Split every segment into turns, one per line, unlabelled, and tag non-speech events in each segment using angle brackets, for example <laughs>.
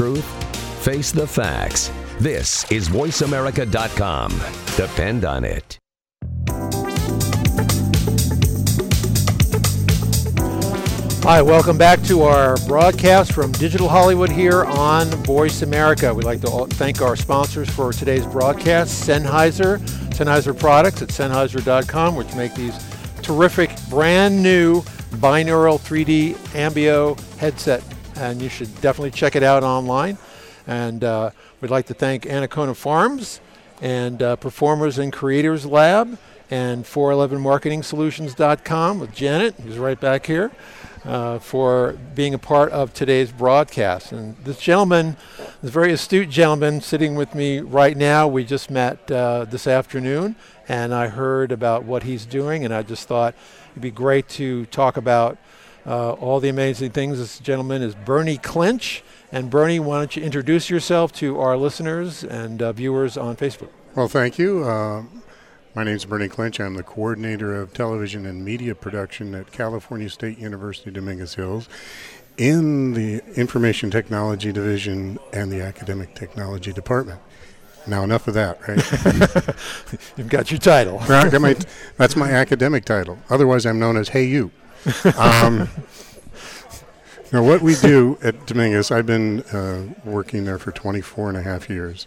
truth? Face the facts. This is VoiceAmerica.com. Depend on it.
Hi, welcome back to our broadcast from Digital Hollywood here on Voice America. We'd like to thank our sponsors for today's broadcast, Sennheiser, Sennheiser products at Sennheiser.com, which make these terrific brand new binaural 3D AMBEO headset. And you should definitely check it out online. And uh, we'd like to thank Annacona Farms and uh, Performers and Creators Lab and 411marketingsolutions.com with Janet, who's right back here uh, for being a part of today's broadcast. And this gentleman, this very astute gentleman sitting with me right now, we just met uh, this afternoon, and I heard about what he's doing, and I just thought it'd be great to talk about uh, all the amazing things. This gentleman is Bernie Clinch. And Bernie, why don't you introduce yourself to our listeners and uh, viewers on Facebook?
Well, thank you. Uh, my name is Bernie Clinch. I'm the coordinator of television and media production at California State University Dominguez Hills in the Information Technology Division and the Academic Technology Department. Now, enough of that, right? <laughs>
You've got your title.
right, that's my academic title. Otherwise, I'm known as Hey You. Um, now, what we do at Dominguez, I've been uh, working there for 24 and a half years.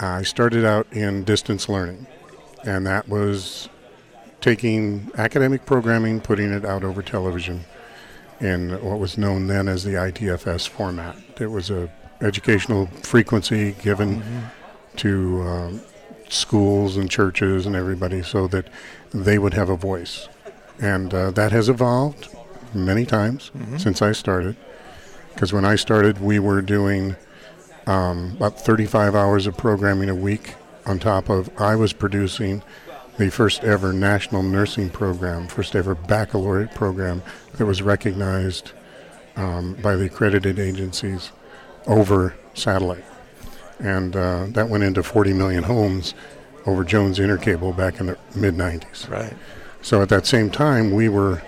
I started out in distance learning and that was taking academic programming, putting it out over television in what was known then as the ITFS format. It was a educational frequency given mm-hmm. to um, schools and churches and everybody so that they would have a voice. And uh, that has evolved many times mm-hmm. since I started. Because when I started, we were doing um, about 35 hours of programming a week on top of I was producing the first ever national nursing program, first ever baccalaureate program that was recognized um, by the accredited agencies over satellite. And uh, that went into 40 million homes over Jones Intercable back in the mid 90s.
Right.
So at that same time, we were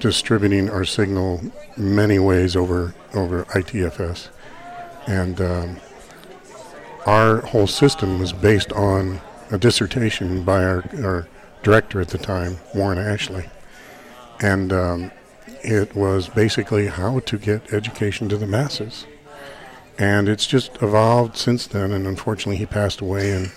distributing our signal many ways over over ITFS, and um, our whole system was based on a dissertation by our, our director at the time, Warren Ashley. And um, it was basically how to get education to the masses. And it's just evolved since then, and unfortunately, he passed away in,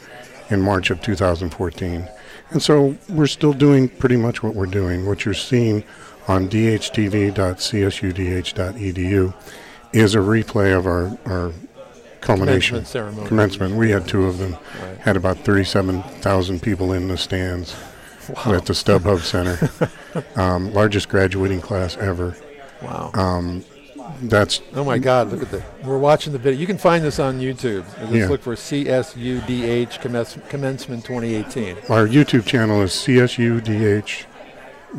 in March of 2014. And so we're still doing pretty much what we're doing. What you're seeing on dhtv.csudh.edu is a replay of our, our culmination
commencement ceremony.
Commencement. We had two of them. Right. Had about 37,000 people in the stands wow. at the StubHub Center. <laughs> um, largest graduating class ever.
Wow.
Um, that's
oh my God! Look at that. We're watching the video. You can find this on YouTube. Just yeah. look for CSUDH Commencement 2018.
Our YouTube channel is CSUDH.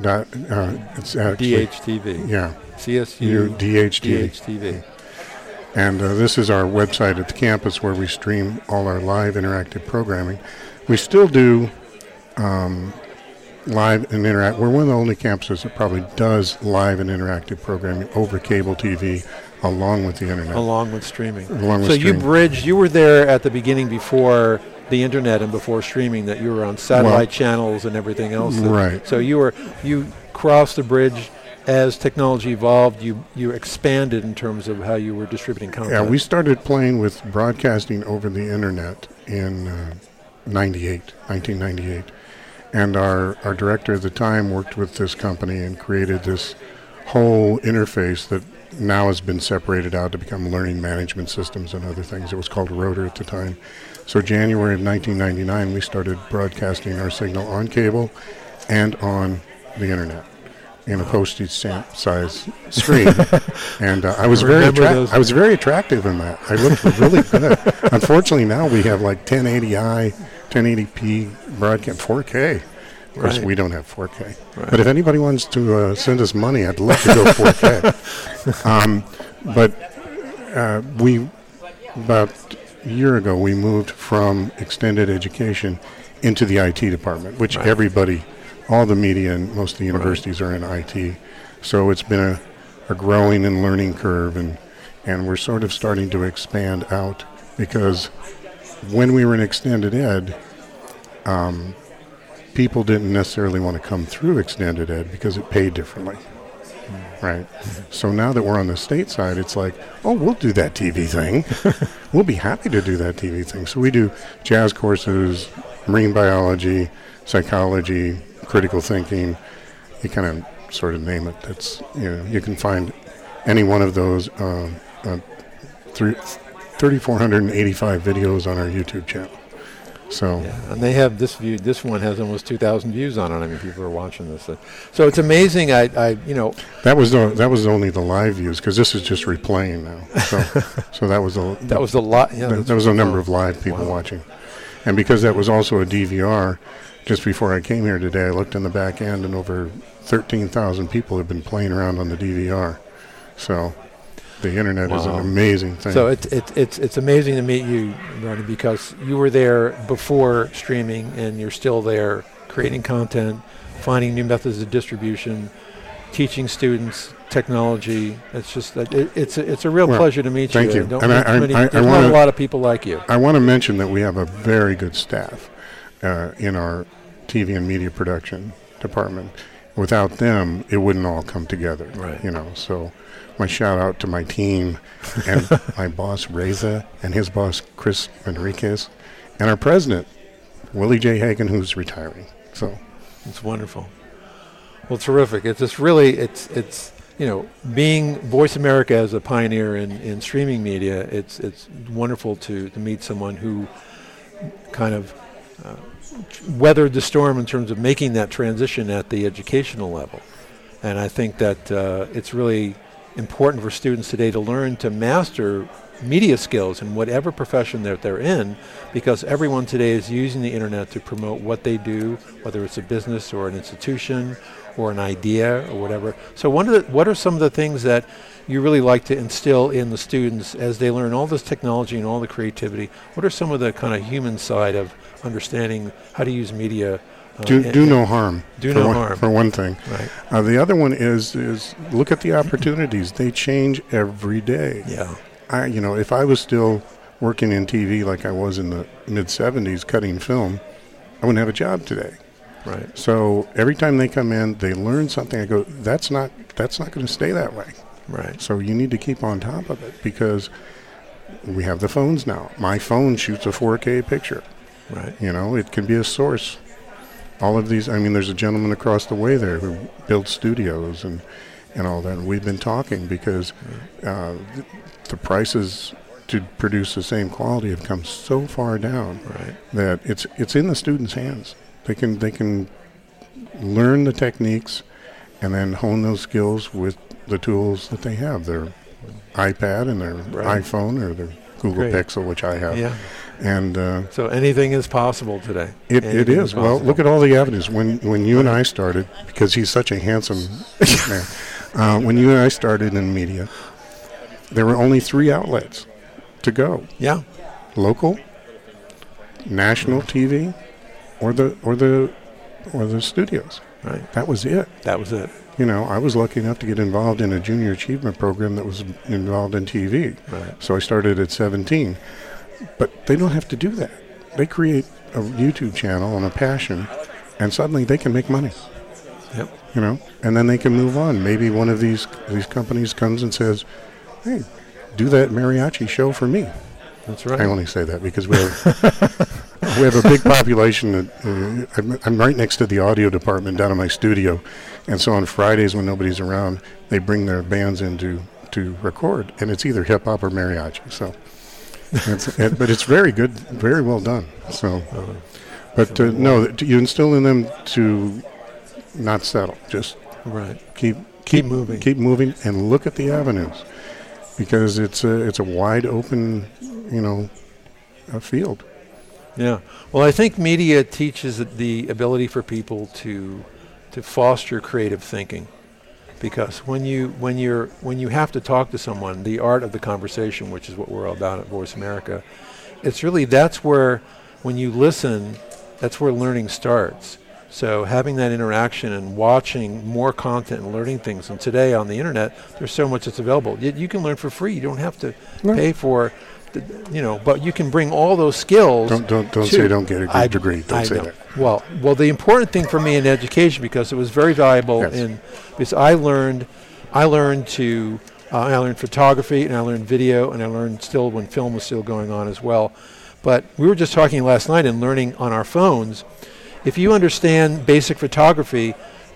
Dot, uh, it's actually,
DHTV.
Yeah.
CSU
DHTV.
DHTV.
And uh, this is our website at the campus where we stream all our live interactive programming. We still do um, live and interact. We're one of the only campuses that probably does live and interactive programming over cable TV along with the internet.
Along with streaming.
Along
so
with
you bridged, you were there at the beginning before the internet and before streaming that you were on satellite well, channels and everything else.
Right.
So you were, you crossed the bridge as technology evolved, you you expanded in terms of how you were distributing content.
Yeah, we started playing with broadcasting over the internet in uh, 98, 1998. And our, our director at the time worked with this company and created this whole interface that now has been separated out to become learning management systems and other things. It was called Rotor at the time. So January of 1999, we started broadcasting our signal on cable and on the internet in a postage stamp size screen, <laughs> and uh, I was very attra- I was very attractive in that. I looked really good. <laughs> Unfortunately, now we have like 1080i, 1080p broadcast, 4K. Of course, right. we don't have 4K. Right. But if anybody wants to uh, send us money, I'd love to go 4K. <laughs> um, but uh, we about a year ago we moved from extended education into the IT department, which right. everybody all the media and most of the universities are in IT. So it's been a, a growing and learning curve, and and we're sort of starting to expand out because when we were in extended ed, um, people didn't necessarily want to come through extended ed because it paid differently. Right. So now that we're on the state side, it's like, oh, we'll do that TV thing. <laughs> we'll be happy to do that TV thing. So we do jazz courses, marine biology, psychology, critical thinking. You kind of sort of name it. That's you know you can find any one of those uh, uh, three, 3,485 videos on our YouTube channel. So
yeah, and they have this view. This one has almost 2,000 views on it. I mean, people are watching this. Uh, so it's amazing. I, I, you know,
that was the, that was only the live views because this is just replaying now. So, <laughs> so that was a
that was a lot. Yeah,
that, that was a number of live people wow. watching, and because that was also a DVR. Just before I came here today, I looked in the back end, and over 13,000 people have been playing around on the DVR. So the internet wow. is an amazing thing.
So it's it, it's it's amazing to meet you, Ronnie, because you were there before streaming, and you're still there creating content, finding new methods of distribution, teaching students technology. It's just it, it's a, it's a real
well,
pleasure to meet
thank
you.
Thank you.
Don't
and I,
many,
I, I, wanna,
not a lot of people like you.
I want to mention that we have a very good staff uh, in our TV and media production department. Without them, it wouldn't all come together.
Right.
You know, so my shout out to my team and <laughs> my boss Reza and his boss Chris Enriquez and our president Willie J. Hagan, who's retiring. So
it's wonderful. Well, terrific. It's just really it's it's you know being Voice America as a pioneer in, in streaming media. It's it's wonderful to to meet someone who kind of. Uh, weathered the storm in terms of making that transition at the educational level. And I think that uh, it's really important for students today to learn to master media skills in whatever profession that they're in because everyone today is using the internet to promote what they do, whether it's a business or an institution or an idea or whatever. So one of the, what are some of the things that you really like to instill in the students as they learn all this technology and all the creativity? What are some of the kind of human side of understanding how to use media
uh, do do no harm.
Do no
one,
harm
for one thing.
Right.
Uh, the other one is is look at the opportunities. They change every day.
Yeah.
I you know if I was still working in TV like I was in the mid '70s cutting film, I wouldn't have a job today.
Right.
So every time they come in, they learn something. I go, that's not that's not going to stay that way.
Right.
So you need to keep on top of it because we have the phones now. My phone shoots a 4K picture.
Right.
You know, it can be a source all of these. I mean, there's a gentleman across the way there who builds studios and and all that. And we've been talking because uh, the prices to produce the same quality have come so far down
right.
that it's it's in the students' hands. They can they can learn the techniques and then hone those skills with the tools that they have their iPad and their right. iPhone or their Google
Great.
Pixel, which I have.
Yeah.
And uh,
so anything is possible today.
It, it is. Well, look at all the evidence. When when you and I started, because he's such a handsome man, <laughs> uh, when you and I started in media, there were only three outlets to go.
Yeah.
Local, national TV, or the or the or the studios.
Right.
That was it.
That was it.
You know, I was lucky enough to get involved in a junior achievement program that was involved in TV.
Right.
So I started at 17. But they don't have to do that. They create a YouTube channel and a passion, and suddenly they can make money.
Yep.
You know, and then they can move on. Maybe one of these these companies comes and says, "Hey, do that mariachi show for me."
That's right.
I only say that because we have <laughs> we have a big population. That, uh, I'm, I'm right next to the audio department down in my studio, and so on Fridays when nobody's around, they bring their bands in to to record, and it's either hip hop or mariachi. So it's, <laughs> it, but it's very good, very well done. So, but uh, no, you instill in them to not settle. Just
right.
Keep keep,
keep moving.
Keep moving, and look at the avenues because it's a it's a wide open, you know, a field.
Yeah. Well, I think media teaches the ability for people to to foster creative thinking because when you when you're when you have to talk to someone, the art of the conversation, which is what we're all about at Voice America, it's really that's where when you listen, that's where learning starts. So having that interaction and watching more content and learning things. And today on the internet, there's so much that's available. You, you can learn for free. You don't have to
No.
pay for, you know. But you can bring all those skills.
Don't don't don't
to-
say don't get a
I-
degree. Don't
I
say
know.
that.
Well, well, the important thing for me in education because it was very valuable
Yes.
in because I learned, I learned to, uh, I learned photography and I learned video and I learned still when film was still going on as well. But we were just talking last night and learning on our phones. If you understand basic photography,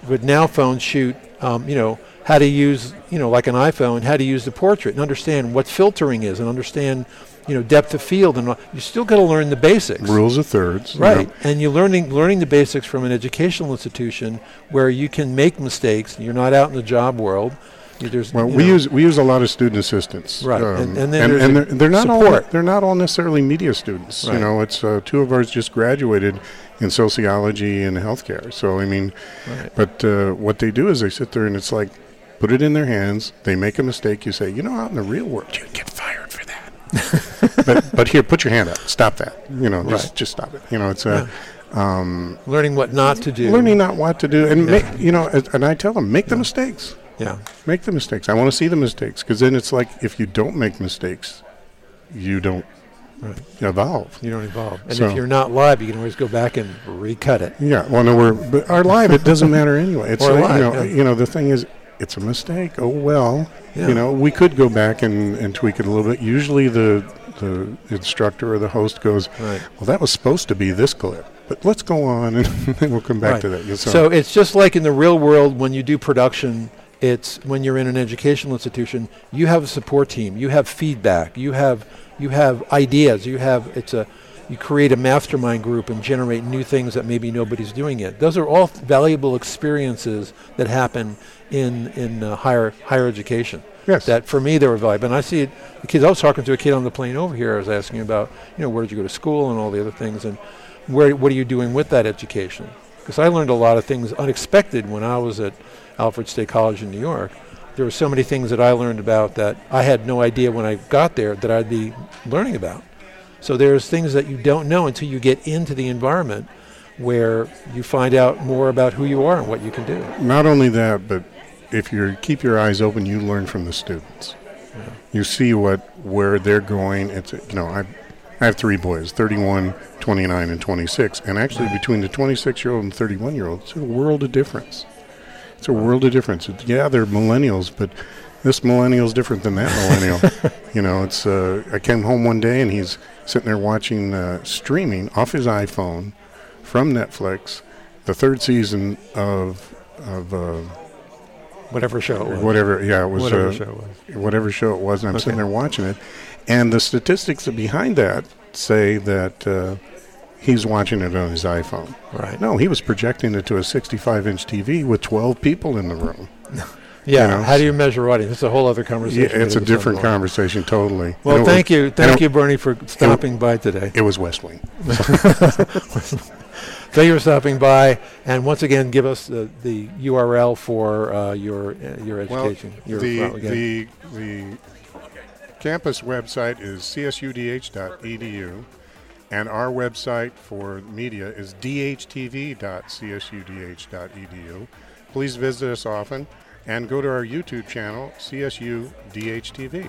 with now phones shoot, um, you know, how to use, you know, like an iPhone, how to use the portrait and understand what filtering is and understand, you know, depth of field and you still got to learn the basics.
Rules of thirds.
Right, and you're learning learning the basics from an educational institution where you can make mistakes. You're not out in the job world. There's,
Well, we
know,
use we use a lot of student assistants,
Right,
um,
and- and
and, and they're, they're not all
support.
they're not all necessarily media students.
Right.
You know, it's uh, two of ours just graduated in sociology and healthcare. So I mean,
Right.
but uh, what they do is they sit there and it's like, put it in their hands. They make a mistake. You say, you know, out in the real world, you'd get fired for that. <laughs> but but here, put your hand up. Stop that. You know, just
Right.
just stop it. You know, it's a. Um,
learning what not to do.
Learning not what to do, and
Yeah.
make, you know, and I tell them make the mistakes
yeah,
make the mistakes. I want to see the mistakes because then it's like if you don't make mistakes, you don't
Right.
evolve.
you don't evolve. And
So-
if you're not live, you can always go back and recut it.
Yeah. Well, no, we're but our live. It doesn't matter anyway. It's like,
live,
you know,
yeah.
you know, the thing is, it's a mistake. Oh well.
Yeah.
You know, we could go back and, and tweak it a little bit. Usually, the the instructor or the host goes,
Right.
"Well, that was supposed to be this clip, but let's go on, and <laughs> then we'll come back
Right.
to that."
So it's just like in the real world when you do production. It's when you're in an educational institution, you have a support team, you have feedback, you have you have ideas, you have it's a you create a mastermind group and generate new things that maybe nobody's doing yet. Those are all valuable experiences that happen in in uh, higher higher education.
yes,
That for me they were valuable, and I see it. The kids. I was talking to a kid on the plane over here. I was asking about you know where did you go to school and all the other things, and where what are you doing with that education? Because I learned a lot of things unexpected when I was at Alfred State College in New York. There were so many things that I learned about that I had no idea when I got there that I'd be learning about. So there's things that you don't know until you get into the environment where you find out more about who you are and what you can do.
Not only that, but if you keep your eyes open, you learn from the students. You see what where they're going. It's you know I I have three boys, 31, 29, and 26, and actually between the 26 year old and 31 year old, it's a world of difference. It's a world of difference. Yeah, they're millennials, but this millennial is different than that millennial. <laughs> you know, it's. Uh, I came home one day and he's sitting there watching uh, streaming off his iPhone from Netflix, the third season of of uh,
Whatever show it was.
whatever. Yeah, it was
Whatever
uh,
show it was.
whatever show it was, and I'm sitting there watching it, and the statistics behind that say that uh, he's watching it on his iPhone.
Right.
No, he was projecting it to a 65-inch TV with 12 people in the room. <laughs>
Yeah.
you know,
How do you measure audience? It's a whole other conversation.
Yeah, it's a different conversation totally.
Well,
And
thank
was,
you, thank you, Bernie, for stopping by today.
It was <laughs> West Wing.
Thank you for stopping by, and once again, give us the, the URL for uh, your uh, your education. your,
the,
well,
the the campus website is csudh.edu, and our website for media is dhtv.csudh.edu. Please visit us often, and go to our YouTube channel, CSU DHTV.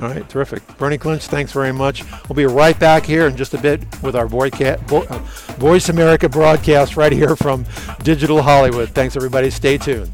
All right, terrific. Bernie Clinch, thanks very much. We'll be right back here in just a bit with our Voice, uh, Voice America broadcast right here from Digital Hollywood. Thanks, everybody. Stay tuned.